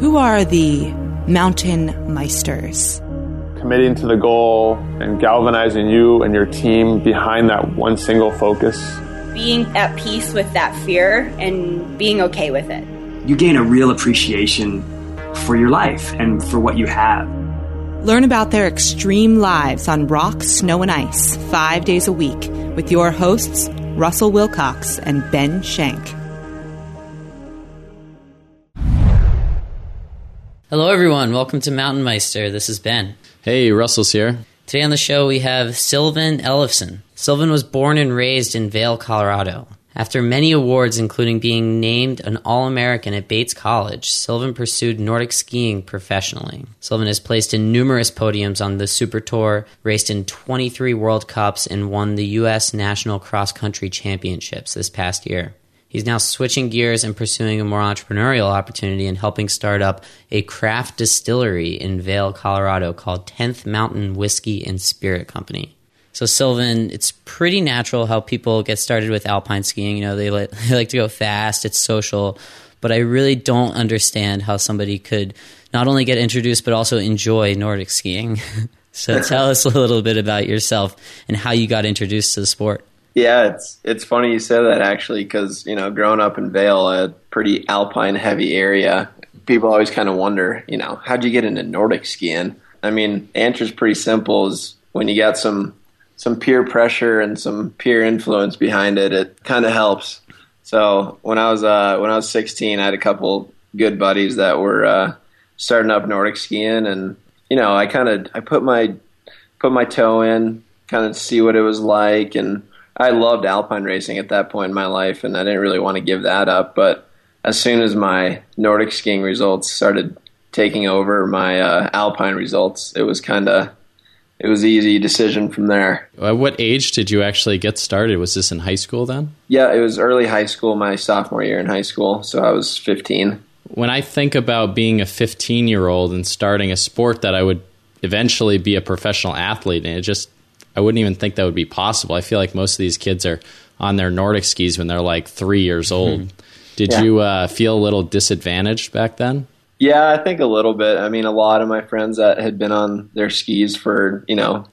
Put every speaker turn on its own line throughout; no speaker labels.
Who are the mountain meisters?
Committing to the goal and galvanizing you and your team behind that one single focus.
Being at peace with that fear and being okay with it.
You gain a real appreciation for your life and for what you have.
Learn about their extreme lives on rock, snow, and ice five days a week with your hosts, Russell Wilcox and Ben Shank.
Hello, everyone. Welcome to Mountain Meister. This is Ben.
Hey, Russell's here.
Today on the show, we have Sylvan Ellefson. Sylvan was born and raised in Vail, Colorado. After many awards, including being named an All American at Bates College, Sylvan pursued Nordic skiing professionally. Sylvan has placed in numerous podiums on the Super Tour, raced in 23 World Cups, and won the U.S. National Cross Country Championships this past year. He's now switching gears and pursuing a more entrepreneurial opportunity and helping start up a craft distillery in Vail, Colorado called 10th Mountain Whiskey and Spirit Company. So Sylvan, it's pretty natural how people get started with alpine skiing. You know, they like, they like to go fast, it's social, but I really don't understand how somebody could not only get introduced but also enjoy Nordic skiing. so tell us a little bit about yourself and how you got introduced to the sport.
Yeah, it's it's funny you say that actually because you know growing up in Vail, a pretty alpine heavy area, people always kind of wonder, you know, how'd you get into Nordic skiing? I mean, the answer's pretty simple: is when you got some some peer pressure and some peer influence behind it, it kind of helps. So when I was uh, when I was 16, I had a couple good buddies that were uh, starting up Nordic skiing, and you know, I kind of I put my put my toe in, kind of see what it was like, and I loved alpine racing at that point in my life, and I didn't really want to give that up. But as soon as my Nordic skiing results started taking over my uh, alpine results, it was kind of it was easy decision from there.
At what age did you actually get started? Was this in high school then?
Yeah, it was early high school, my sophomore year in high school. So I was 15.
When I think about being a 15 year old and starting a sport that I would eventually be a professional athlete, and it just, I wouldn't even think that would be possible. I feel like most of these kids are on their Nordic skis when they're like three years old. Mm-hmm. Did yeah. you uh, feel a little disadvantaged back then?
Yeah, I think a little bit. I mean, a lot of my friends that had been on their skis for, you know,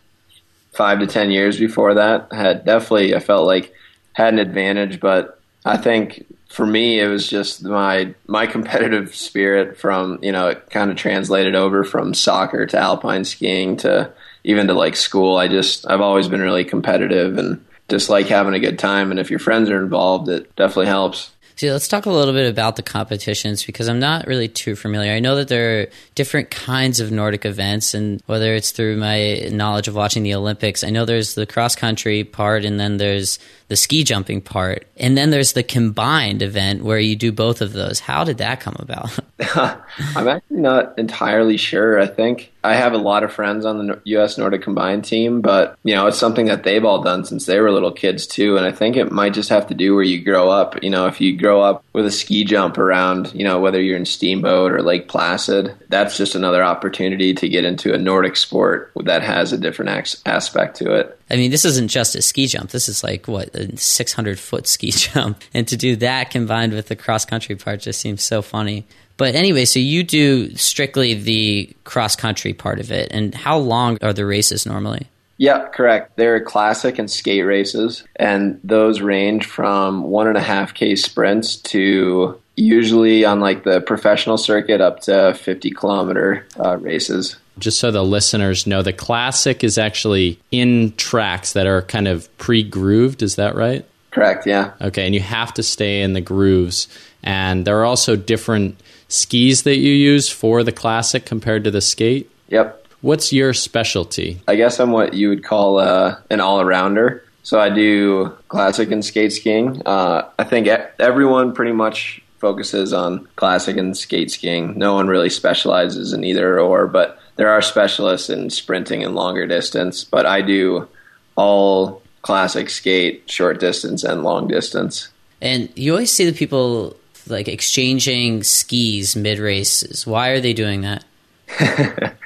five to 10 years before that had definitely, I felt like, had an advantage. But I think for me, it was just my, my competitive spirit from, you know, it kind of translated over from soccer to alpine skiing to even to like school. I just, I've always been really competitive and just like having a good time. And if your friends are involved, it definitely helps.
See, let's talk a little bit about the competitions because I'm not really too familiar. I know that there are different kinds of Nordic events, and whether it's through my knowledge of watching the Olympics, I know there's the cross country part, and then there's the ski jumping part, and then there's the combined event where you do both of those. How did that come about?
I'm actually not entirely sure. I think I have a lot of friends on the U.S. Nordic combined team, but you know, it's something that they've all done since they were little kids too. And I think it might just have to do where you grow up. You know, if you grow up with a ski jump around, you know, whether you're in Steamboat or Lake Placid, that's just another opportunity to get into a Nordic sport that has a different aspect to it.
I mean, this isn't just a ski jump. This is like what a 600 foot ski jump, and to do that combined with the cross country part just seems so funny. But anyway, so you do strictly the cross country part of it, and how long are the races normally?
Yeah, correct. They're classic and skate races, and those range from one and a half k sprints to usually on like the professional circuit up to 50 kilometer uh, races
just so the listeners know, the classic is actually in tracks that are kind of pre grooved. Is that right?
Correct, yeah.
Okay, and you have to stay in the grooves. And there are also different skis that you use for the classic compared to the skate.
Yep.
What's your specialty?
I guess I'm what you would call uh, an all arounder. So I do classic and skate skiing. Uh, I think everyone pretty much focuses on classic and skate skiing. No one really specializes in either or, but there are specialists in sprinting and longer distance, but I do all classic skate, short distance, and long distance.
And you always see the people like exchanging skis mid races. Why are they doing that?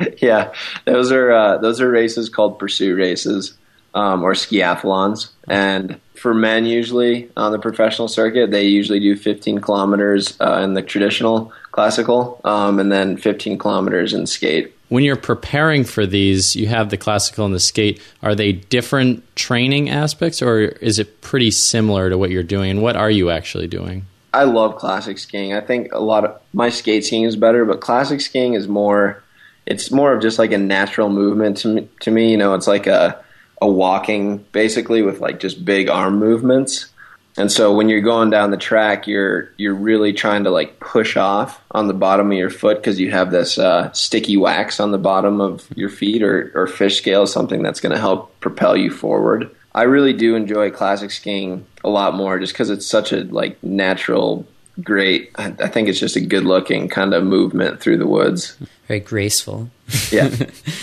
yeah, those are uh, those are races called pursuit races um, or skiathlons, and for men usually on the professional circuit, they usually do 15 kilometers uh, in the traditional classical, um, and then 15 kilometers in skate.
When you're preparing for these, you have the classical and the skate. Are they different training aspects, or is it pretty similar to what you're doing? And what are you actually doing?
I love classic skiing. I think a lot of my skate skiing is better, but classic skiing is more. It's more of just like a natural movement to me. To me, you know, it's like a a walking basically with like just big arm movements. And so when you're going down the track, you're you're really trying to like push off on the bottom of your foot because you have this uh, sticky wax on the bottom of your feet or, or fish scale, something that's going to help propel you forward. I really do enjoy classic skiing a lot more just because it's such a like natural, great. I, I think it's just a good looking kind of movement through the woods.
Very graceful.
Yeah.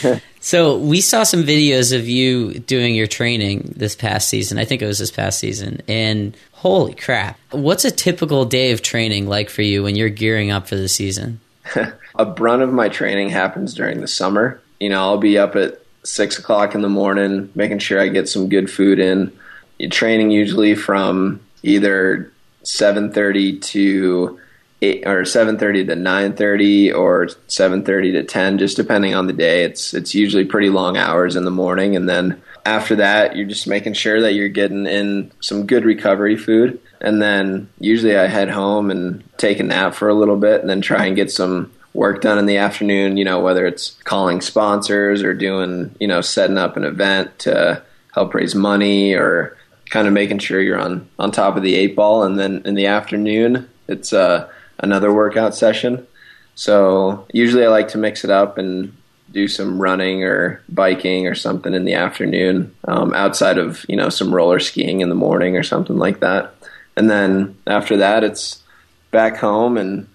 So we saw some videos of you doing your training this past season. I think it was this past season. And holy crap. What's a typical day of training like for you when you're gearing up for the season?
a brunt of my training happens during the summer. You know, I'll be up at six o'clock in the morning, making sure I get some good food in. You're training usually from either seven thirty to eight or seven thirty to nine thirty or seven thirty to ten, just depending on the day. It's it's usually pretty long hours in the morning, and then after that, you're just making sure that you're getting in some good recovery food, and then usually I head home and take a nap for a little bit, and then try and get some work done in the afternoon. You know, whether it's calling sponsors or doing you know setting up an event to help raise money or kind of making sure you're on on top of the eight ball. And then in the afternoon it's uh another workout session. So usually I like to mix it up and do some running or biking or something in the afternoon um, outside of you know some roller skiing in the morning or something like that. And then after that it's back home and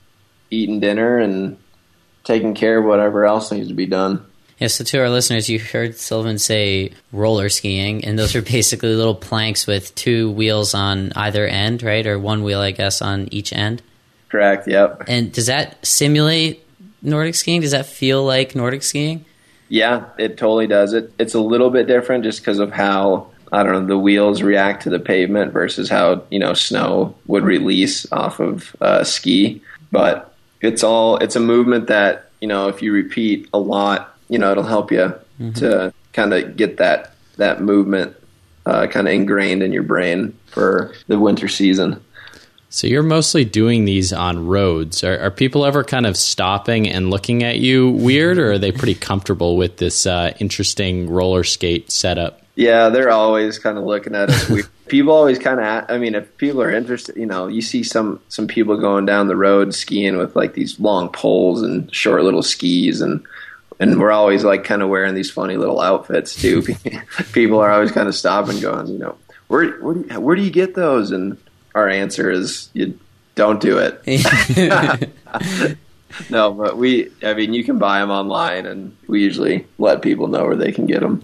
eating dinner and taking care of whatever else needs to be done
yeah, so to our listeners, you heard Sylvan say roller skiing, and those are basically little planks with two wheels on either end, right? Or one wheel, I guess, on each end.
Correct. Yep.
And does that simulate Nordic skiing? Does that feel like Nordic skiing?
Yeah, it totally does. It it's a little bit different just because of how I don't know the wheels react to the pavement versus how you know snow would release off of uh, ski. But it's all it's a movement that you know if you repeat a lot, you know it'll help you mm-hmm. to kind of get that that movement uh, kind of ingrained in your brain for the winter season.
So you're mostly doing these on roads. Are, are, people ever kind of stopping and looking at you weird, or are they pretty comfortable with this uh, interesting roller skate setup?
Yeah, they're always kind of looking at us weird. people always kind of. I mean, if people are interested, you know, you see some some people going down the road skiing with like these long poles and short little skis and and we're always like kind of wearing these funny little outfits too. People are always kind of stopping, going, you know, where where do you, where do you get those? And our answer is you don't do it. no, but we, I mean, you can buy them online, and we usually let people know where they can get them.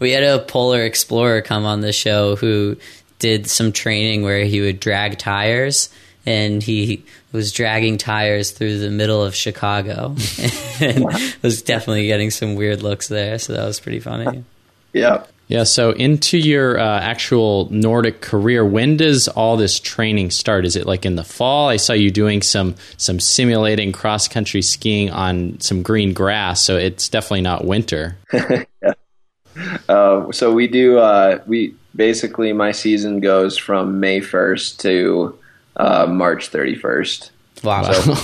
we had a Polar Explorer come on the show who did some training where he would drag tires and he was dragging tires through the middle of Chicago and was definitely getting some weird looks there. So that was pretty funny.
Yeah.
Yeah, so into your uh, actual Nordic career, when does all this training start? Is it like in the fall? I saw you doing some some simulating cross country skiing on some green grass, so it's definitely not winter.
yeah. uh, so we do. Uh, we basically my season goes from May first to uh, March thirty first.
Wow.
So,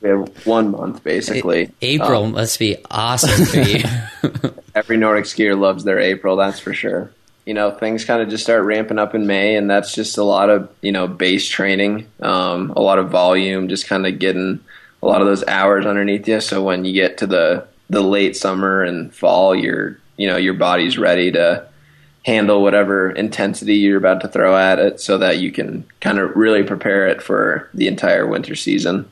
we have one month basically.
April um, must be awesome for you.
every Nordic skier loves their April, that's for sure. You know, things kind of just start ramping up in May, and that's just a lot of you know base training, um, a lot of volume, just kind of getting a lot of those hours underneath you. So when you get to the the late summer and fall, you're you know your body's ready to handle whatever intensity you're about to throw at it, so that you can kind of really prepare it for the entire winter season.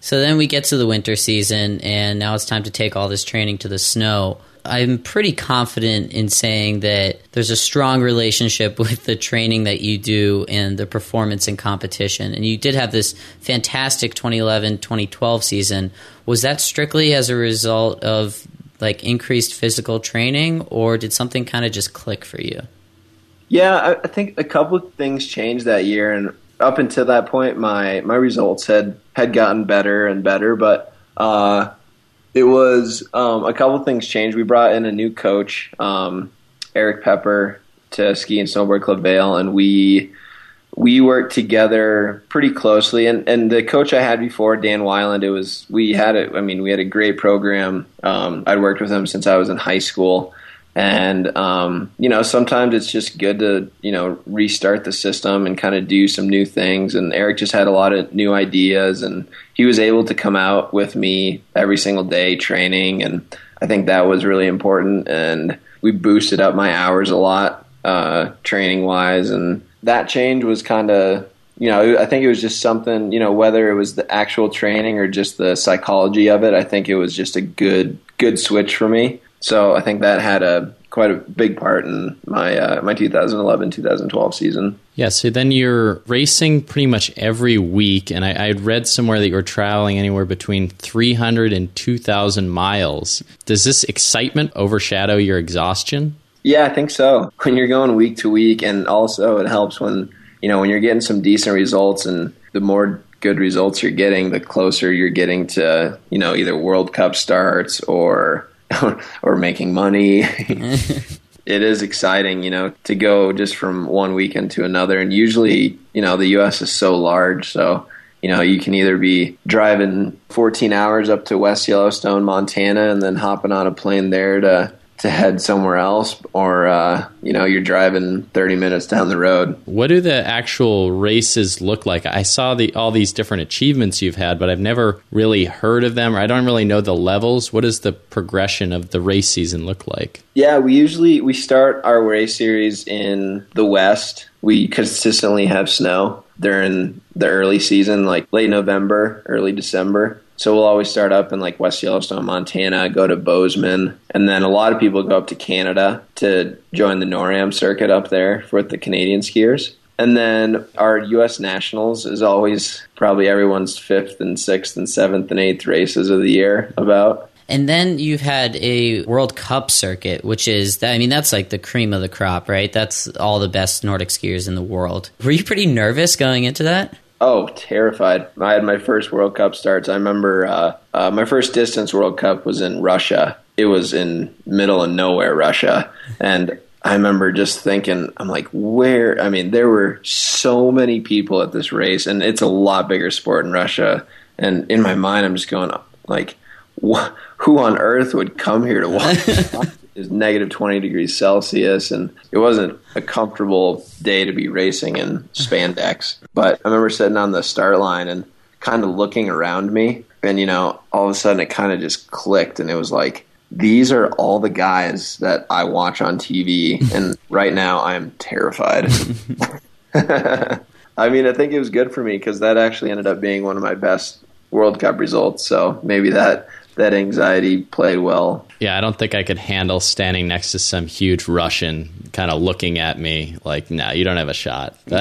So then we get to the winter season, and now it's time to take all this training to the snow. I'm pretty confident in saying that there's a strong relationship with the training that you do and the performance in competition. And you did have this fantastic 2011 2012 season. Was that strictly as a result of like increased physical training, or did something kind of just click for you?
Yeah, I, think a couple things changed that year, and up until that point, my my results had had gotten better and better, but uh, it was um, a couple things changed. We brought in a new coach, um, Eric Pepper, to ski and snowboard club Vail, and we we worked together pretty closely. And, and the coach I had before, Dan Weiland, it was we had a I mean we had a great program. Um, I'd worked with him since I was in high school. And um, you know, sometimes it's just good to you know restart the system and kind of do some new things. And Eric just had a lot of new ideas, and he was able to come out with me every single day training, and I think that was really important. And we boosted up my hours a lot, uh, training wise, and that change was kind of you know, I think it was just something, you know, whether it was the actual training or just the psychology of it, I think it was just a good, good switch for me. So I think that had a quite a big part in my uh, my 2011 2012 season.
Yeah, so then you're racing pretty much every week, and I, I read somewhere that you were traveling anywhere between 300 and 2,000 miles. Does this excitement overshadow your exhaustion?
Yeah, I think so. When you're going week to week, and also it helps when you know when you're getting some decent results, and the more good results you're getting, the closer you're getting to you know either World Cup starts or or making money. it is exciting, you know, to go just from one weekend to another. And usually, you know, the U.S. is so large, so you know, you can either be driving 14 hours up to West Yellowstone, Montana, and then hopping on a plane there to to head somewhere else, or uh, you know, you're driving 30 minutes down the road.
What do the actual races look like? I saw the all these different achievements you've had, but I've never really heard of them, or I don't really know the levels. What does the progression of the race season look like?
Yeah, we usually we start our race series in the West. We consistently have snow during the early season, like late November, early December. So we'll always start up in like West Yellowstone, Montana, go to Bozeman, and then a lot of people go up to Canada to join the NORAM circuit up there with the Canadian skiers. And then our U.S. Nationals is always probably everyone's fifth and sixth and seventh and eighth races of the year about.
And then you've had a World Cup circuit, which is, I mean, that's like the cream of the crop, right? That's all the best Nordic skiers in the world. Were you pretty nervous going into that?
Oh, terrified! I had my first World Cup starts. I remember uh, uh, my first distance World Cup was in Russia. It was in middle of nowhere, Russia, and I remember just thinking, I'm like, where? I mean, there were so many people at this race, and it's a lot bigger sport in Russia. And in my mind, I'm just going, like, wh- who on earth would come here to watch? is negative 20 degrees Celsius, and it wasn't a comfortable day to be racing in spandex. But I remember sitting on the start line and kind of looking around me, and you know, all of a sudden it kind of just clicked, and it was like, these are all the guys that I watch on TV, and right now I am terrified. I mean, I think it was good for me because that actually ended up being one of my best World Cup results. So maybe that that anxiety played well.
Yeah, I don't think I could handle standing next to some huge Russian kind of looking at me like, "No, nah, you don't have a shot." you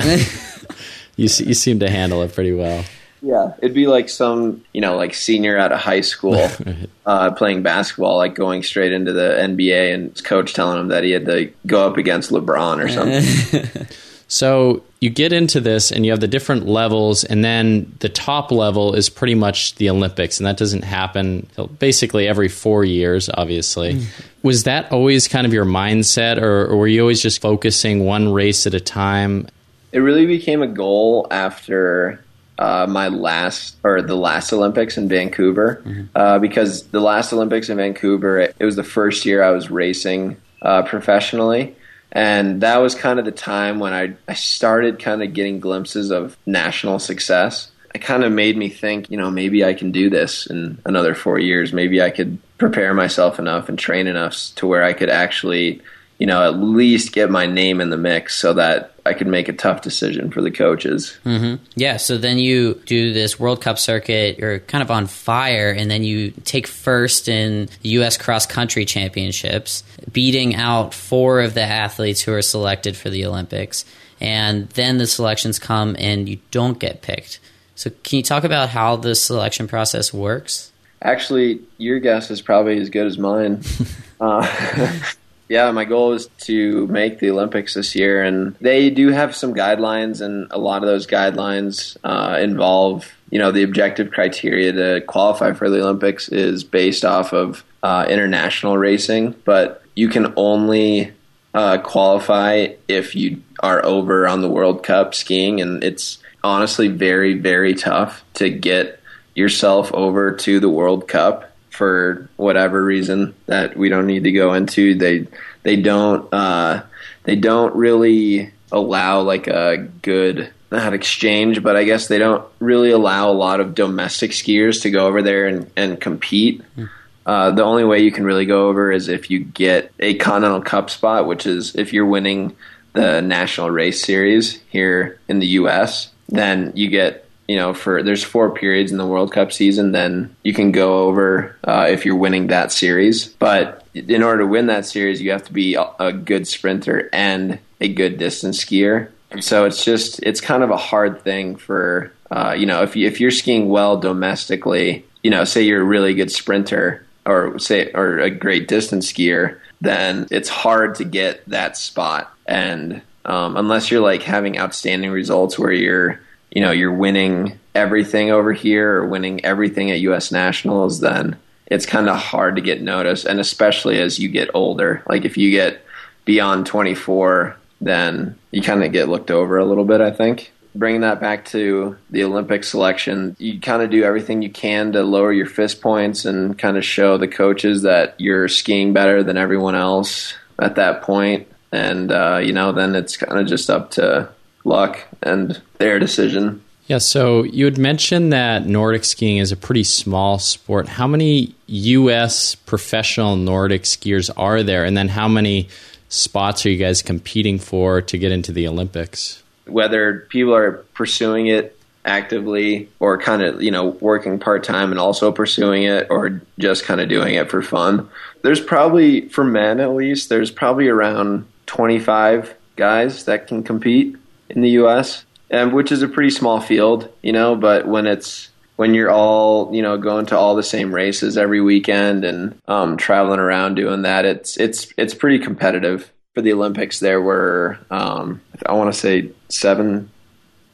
you seem to handle it pretty well.
Yeah, it'd be like some you know like senior out of high school uh, playing basketball, like going straight into the NBA, and his coach telling him that he had to go up against LeBron or something.
So you get into this and you have the different levels, and then the top level is pretty much the Olympics, and that doesn't happen basically every four years, obviously. Mm. Was that always kind of your mindset, or, or were you always just focusing one race at a time?
It really became a goal after uh, my last or the last Olympics in Vancouver mm-hmm. uh, because the last Olympics in Vancouver it, it, was the first year I was racing uh, professionally and that was kind of the time when I, I started kind of getting glimpses of national success. It kind of made me think, you know, maybe I can do this in another four years. Maybe I could prepare myself enough and train enough to where I could actually you know, at least get my name in the mix so that I could make a tough decision for the coaches.
Mm-hmm. Yeah. So then you do this World Cup circuit. You're kind of on fire, and then you take first in the U.S. cross country championships, beating out four of the athletes who are selected for the Olympics. And then the selections come, and you don't get picked. So can you talk about how the selection process works?
Actually, your guess is probably as good as mine. uh, yeah, my goal is to make the Olympics this year, and they do have some guidelines, and a lot of those guidelines uh, involve, you know, the objective criteria to qualify for the Olympics is based off of uh, international racing, but you can only uh, qualify if you are over on the World Cup skiing, and it's honestly very, very tough to get yourself over to the World Cup for whatever reason that we don't need to go into. They they don't uh, they don't really allow like a good not exchange, but I guess they don't really allow a lot of domestic skiers to go over there and, and compete. Mm. Uh, the only way you can really go over is if you get a Continental Cup spot, which is if you're winning the National Race Series here in the U.S. Then you get you know, for there's four periods in the World Cup season, then you can go over uh, if you're winning that series. But in order to win that series, you have to be a good sprinter and a good distance skier. And so it's just it's kind of a hard thing for uh, you know if you, if you're skiing well domestically, you know, say you're a really good sprinter or say or a great distance skier, then it's hard to get that spot. And um, unless you're like having outstanding results where you're you know you're winning everything over here or winning everything at US Nationals, then it's kind of hard to get noticed. And especially as you get older, like if you get beyond 24, then you kind of get looked over a little bit, I think. Bringing that back to the Olympic selection, you kind of do everything you can to lower your FIS points and kind of show the coaches that you're skiing better than everyone else at that point. And, uh, you know, then it's kind of just up to luck and their decision.
Yeah, so you had mentioned that Nordic skiing is a pretty small sport. How many U.S. professional Nordic skiers are there? And then how many spots are you guys competing for to get into the Olympics?
Whether people are pursuing it actively or kind of, you know, working part time and also pursuing it or just kind of doing it for fun. There's probably, for men at least, there's probably around 25 guys that can compete in the U.S., and which is a pretty small field, you know. But when it's when you're all you know going to all the same races every weekend and um, traveling around doing that, it's it's it's pretty competitive. For the Olympics, there were um, I want to say seven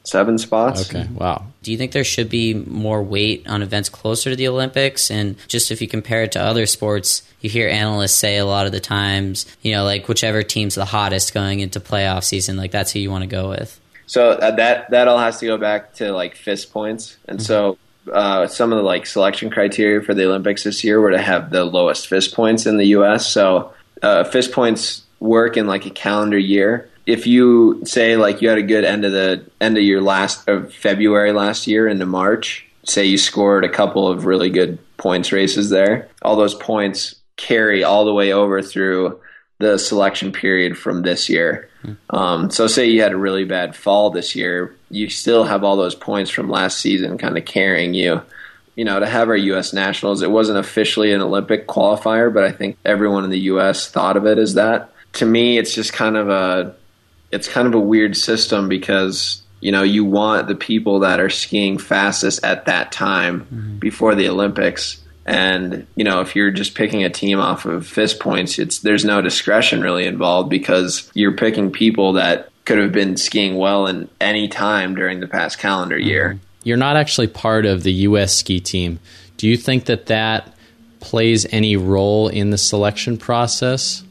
seven spots.
Okay, wow.
Do you think there should be more weight on events closer to the Olympics? And just if you compare it to other sports, you hear analysts say a lot of the times, you know, like whichever team's the hottest going into playoff season, like that's who you want to go with.
So uh, that that all has to go back to like FIS points, and mm-hmm. so uh, some of the like selection criteria for the Olympics this year were to have the lowest FIS points in the U.S. So uh, FIS points work in like a calendar year. If you say like you had a good end of the end of your last of February last year into March, say you scored a couple of really good points races there, all those points carry all the way over through the selection period from this year. Um, so, say you had a really bad fall this year, you still have all those points from last season kind of carrying you. You know, to have our U.S. nationals, it wasn't officially an Olympic qualifier, but I think everyone in the U.S. thought of it as that. To me, it's just kind of a, it's kind of a weird system because you know you want the people that are skiing fastest at that time mm-hmm. before the Olympics and you know, if you're just picking a team off of FIS points, it's there's no discretion really involved because you're picking people that could have been skiing well in any time during the past calendar mm-hmm. year.
You're not actually part of the U.S. ski team. Do you think that that plays any role in the selection process?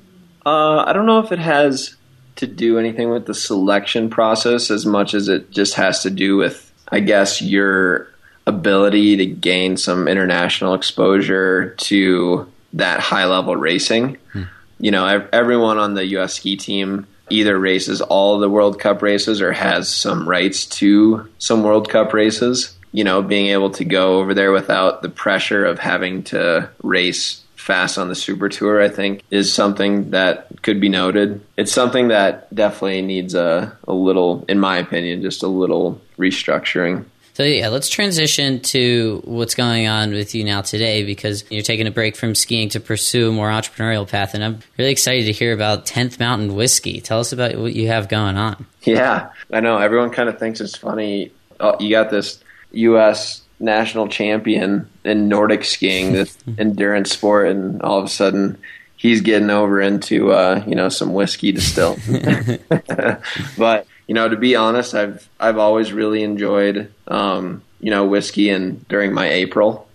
Uh, I don't know if it has to do anything with the selection process as much as it just has to do with, I guess, your ability to gain some international exposure to that high level racing. Hmm. You know, everyone on the US ski team either races all the World Cup races or has some rights to some World Cup races. You know, being able to go over there without the pressure of having to race fast on the Super Tour, I think, is something that could be noted. It's something that definitely needs a, a little, in my opinion, just a little restructuring.
So yeah, let's transition to what's going on with you now today because you're taking a break from skiing to pursue a more entrepreneurial path, and I'm really excited to hear about 10th Mountain Whiskey. Tell us about what you have going on.
Yeah, I know everyone kind of thinks it's funny. Oh, you got this U.S. national champion in Nordic skiing, this endurance sport, and all of a sudden he's getting over into uh, you know some whiskey distill. but you know, to be honest, I've I've always really enjoyed um, you know whiskey, and during my April.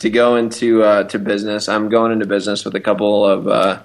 to go into uh, to business, I'm going into business with a couple of uh,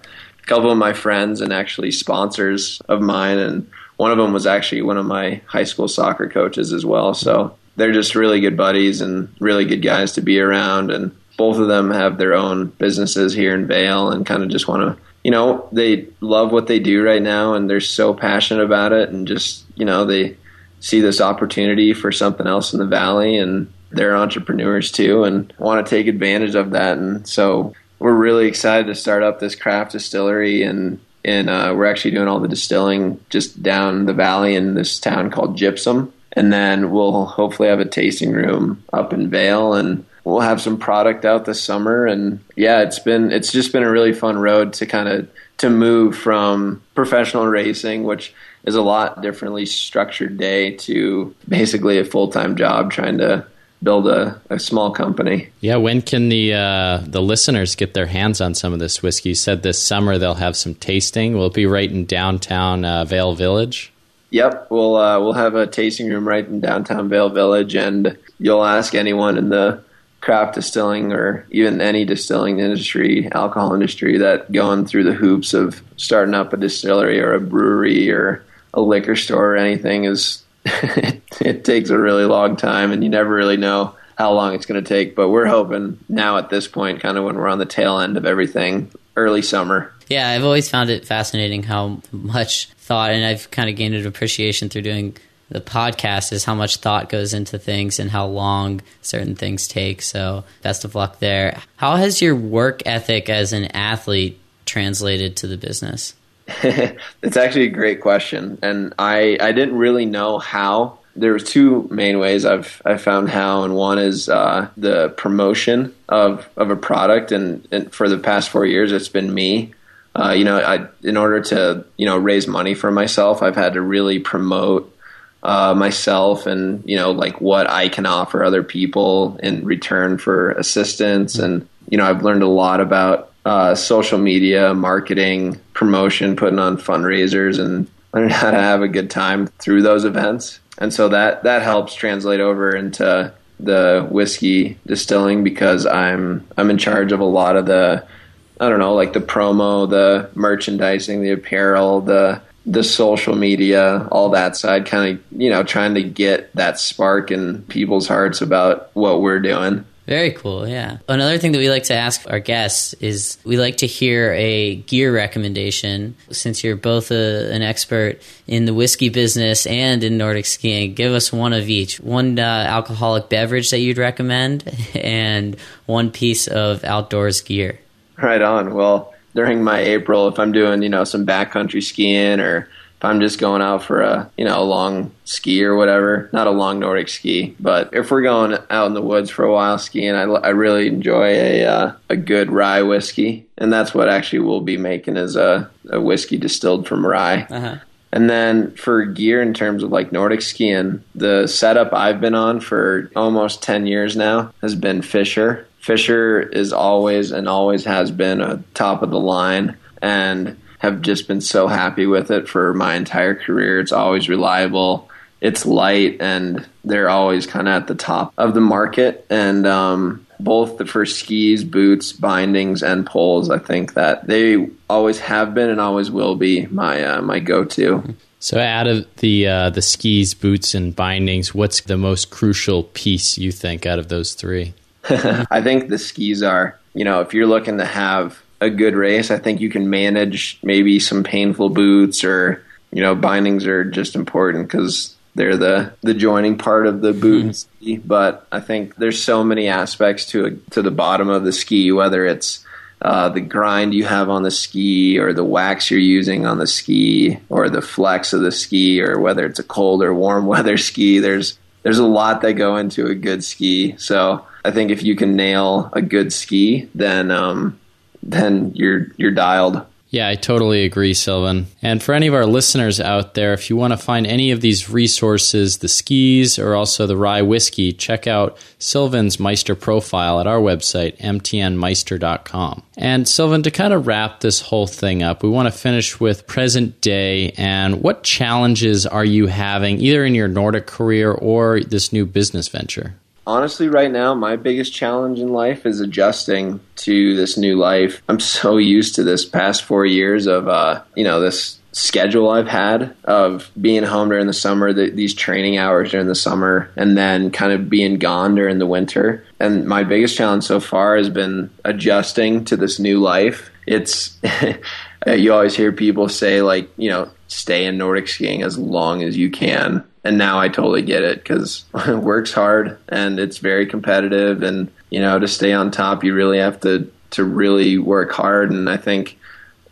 couple of my friends and actually sponsors of mine, and one of them was actually one of my high school soccer coaches as well. So they're just really good buddies and really good guys to be around, and both of them have their own businesses here in Vail and kind of just want to, you know, they love what they do right now and they're so passionate about it and just, you know, they see this opportunity for something else in the valley and they're entrepreneurs too and want to take advantage of that. And so we're really excited to start up this craft distillery and and uh, we're actually doing all the distilling just down the valley in this town called Gypsum. And then we'll hopefully have a tasting room up in Vail, and we'll have some product out this summer and yeah it's been it's just been a really fun road to kind of to move from professional racing which is a lot differently structured day to basically a full-time job trying to build a, a small company.
Yeah when can the uh, the listeners get their hands on some of this whiskey? You said this summer they'll have some tasting. Will it be right in downtown uh, vail village.
Yep, we'll uh, we'll have a tasting room right in downtown Vail Village, and you'll ask anyone in the craft distilling or even any distilling industry, alcohol industry that going through the hoops of starting up a distillery or a brewery or a liquor store or anything is it, it takes a really long time and you never really know how long it's going to take. But we're hoping now at this point, kind of when we're on the tail end of everything, early summer.
Yeah, I've always found it fascinating how much thought, and I've kind of gained an appreciation through doing the podcast is how much thought goes into things and how long certain things take. So, best of luck there. How has your work ethic as an athlete translated to the business?
it's actually a great question, and I I didn't really know how. There were two main ways I've I found how, and one is uh, the promotion of of a product, and, and for the past four years, it's been me. Uh, you know, I in order to you know raise money for myself, I've had to really promote uh, myself and you know like what I can offer other people in return for assistance. And you know I've learned a lot about uh, social media, marketing, promotion, putting on fundraisers, and learning how to have a good time through those events. And so that that helps translate over into the whiskey distilling because I'm I'm in charge of a lot of the I don't know like the promo, the merchandising, the apparel, the the social media, all that side, kind of, you know, trying to get that spark in people's hearts about what we're doing.
Very cool, yeah. Another thing that we like to ask our guests is we like to hear a gear recommendation. Since you're both a, an expert in the whiskey business and in Nordic skiing, give us one of each. One uh, alcoholic beverage that you'd recommend, and one piece of outdoors gear.
Right on. Well, during my April if I'm doing, you know, some backcountry skiing or if I'm just going out for a, you know, a long ski or whatever, not a long Nordic ski, but if we're going out in the woods for a while skiing, I, I really enjoy a, uh, a good rye whiskey. And that's what actually we'll be making is a, a whiskey distilled from rye. Uh-huh. And then for gear in terms of like Nordic skiing, the setup I've been on for almost 10 years now has been Fischer. Fischer is always and always has been a top of the line and have just been so happy with it for my entire career. It's always reliable. It's light and they're always kind of at the top of the market. And um, both the for skis, boots, bindings, and poles, I think that they always have been and always will be my uh, my go to.
So, out of the uh, the skis, boots, and bindings, what's the most crucial piece you think out of those three?
I think the skis are, you know, if you're looking to have a good race, I think you can manage maybe some painful boots or, you know, bindings are just important because they're the the joining part of the boot and ski. But I think there's so many aspects to a, to the bottom of the ski, whether it's uh, the grind you have on the ski or the wax you're using on the ski or the flex of the ski or whether it's a cold or warm weather ski there's there's a lot that go into a good ski so I think if you can nail a good ski, then um, then you're you're dialed.
Yeah, I totally agree, Sylvan. And for any of our listeners out there, if you want to find any of these resources, the skis or also the rye whiskey, check out Sylvan's Meister profile at our website, mtnmeister.com. And Sylvan, to kind of wrap this whole thing up, we want to finish with present day and what challenges are you having either in your Nordic career or this new business venture?
Honestly, right now, my biggest challenge in life is adjusting to this new life. I'm so used to this past four years of, uh, you know, this schedule I've had of being home during the summer, the, these training hours during the summer, and then kind of being gone during the winter. And my biggest challenge so far has been adjusting to this new life. It's, you always hear people say, like, you know, stay in Nordic skiing as long as you can and now I totally get it because it works hard and it's very competitive. And you know, to stay on top, you really have to to really work hard. And I think,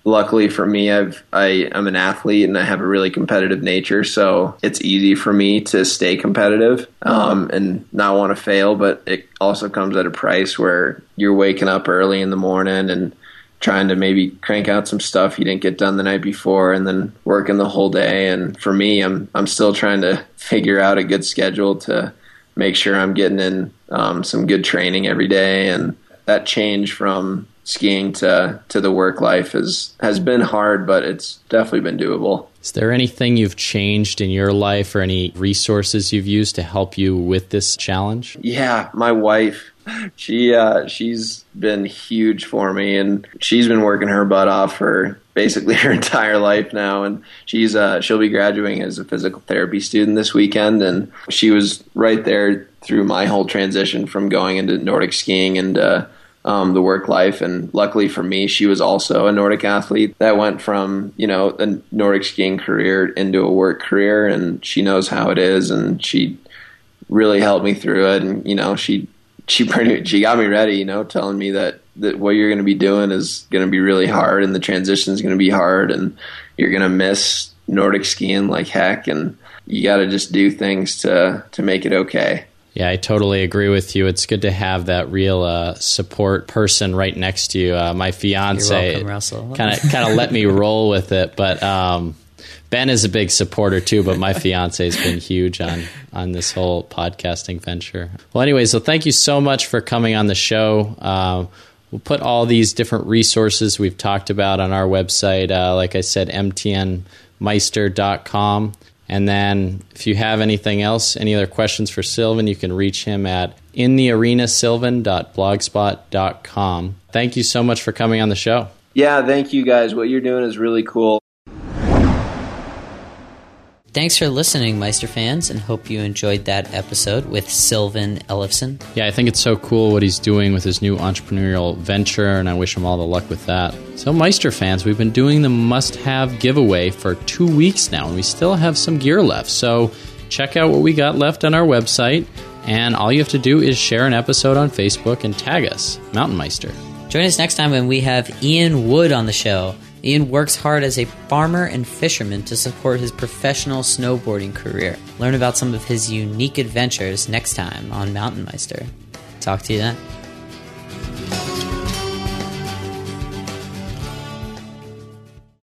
luckily for me, I've I I'm an athlete and I have a really competitive nature, so it's easy for me to stay competitive um, and not want to fail. But it also comes at a price where you're waking up early in the morning and trying to maybe crank out some stuff he didn't get done the night before and then working the whole day and for me I'm I'm still trying to figure out a good schedule to make sure I'm getting in um, some good training every day and that change from skiing to to the work life has has been hard but it's definitely been doable.
Is there anything you've changed in your life or any resources you've used to help you with this challenge?
Yeah, my wife she uh, she's been huge for me, and she's been working her butt off for basically her entire life now. And she's uh, she'll be graduating as a physical therapy student this weekend, and she was right there through my whole transition from going into Nordic skiing and. Uh, um, the work life. And luckily for me, she was also a Nordic athlete that went from, you know, a Nordic skiing career into a work career. And she knows how it is. And she really helped me through it. And, you know, she she pretty she got me ready, you know, telling me that that what you're going to be doing is going to be really hard, and the transition is going to be hard, and you're going to miss Nordic skiing like heck, and you got to just do things to to make it okay.
Yeah, I totally agree with you. It's good to have that real uh, support person right next to you. Uh, my fiance kind of kind of let me roll with it, but um, Ben is a big supporter too, but my fiance has been huge on on this whole podcasting venture. Well, anyway, so thank you so much for coming on the show. Uh, we'll put all these different resources we've talked about on our website. Uh, like I said, mtnmeister.com. And then if you have anything else, any other questions for Sylvan, you can reach him at inthearenasylvan.blogspot.com. Thank you so much for coming on the show.
Yeah, thank you guys. What you're doing is really cool.
Thanks for listening, Meister fans, and hope you enjoyed that episode with Sylvan Ellefson.
Yeah, I think it's so cool what he's doing with his new entrepreneurial venture, and I wish him all the luck with that. So, Meister fans, we've been doing the must have giveaway for two weeks now, and we still have some gear left. So, check out what we got left on our website, and all you have to do is share an episode on Facebook and tag us, Mountain Meister.
Join us next time when we have Ian Wood on the show. Ian works hard as a farmer and fisherman to support his professional snowboarding career. Learn about some of his unique adventures next time on Mountain Meister. Talk to you then.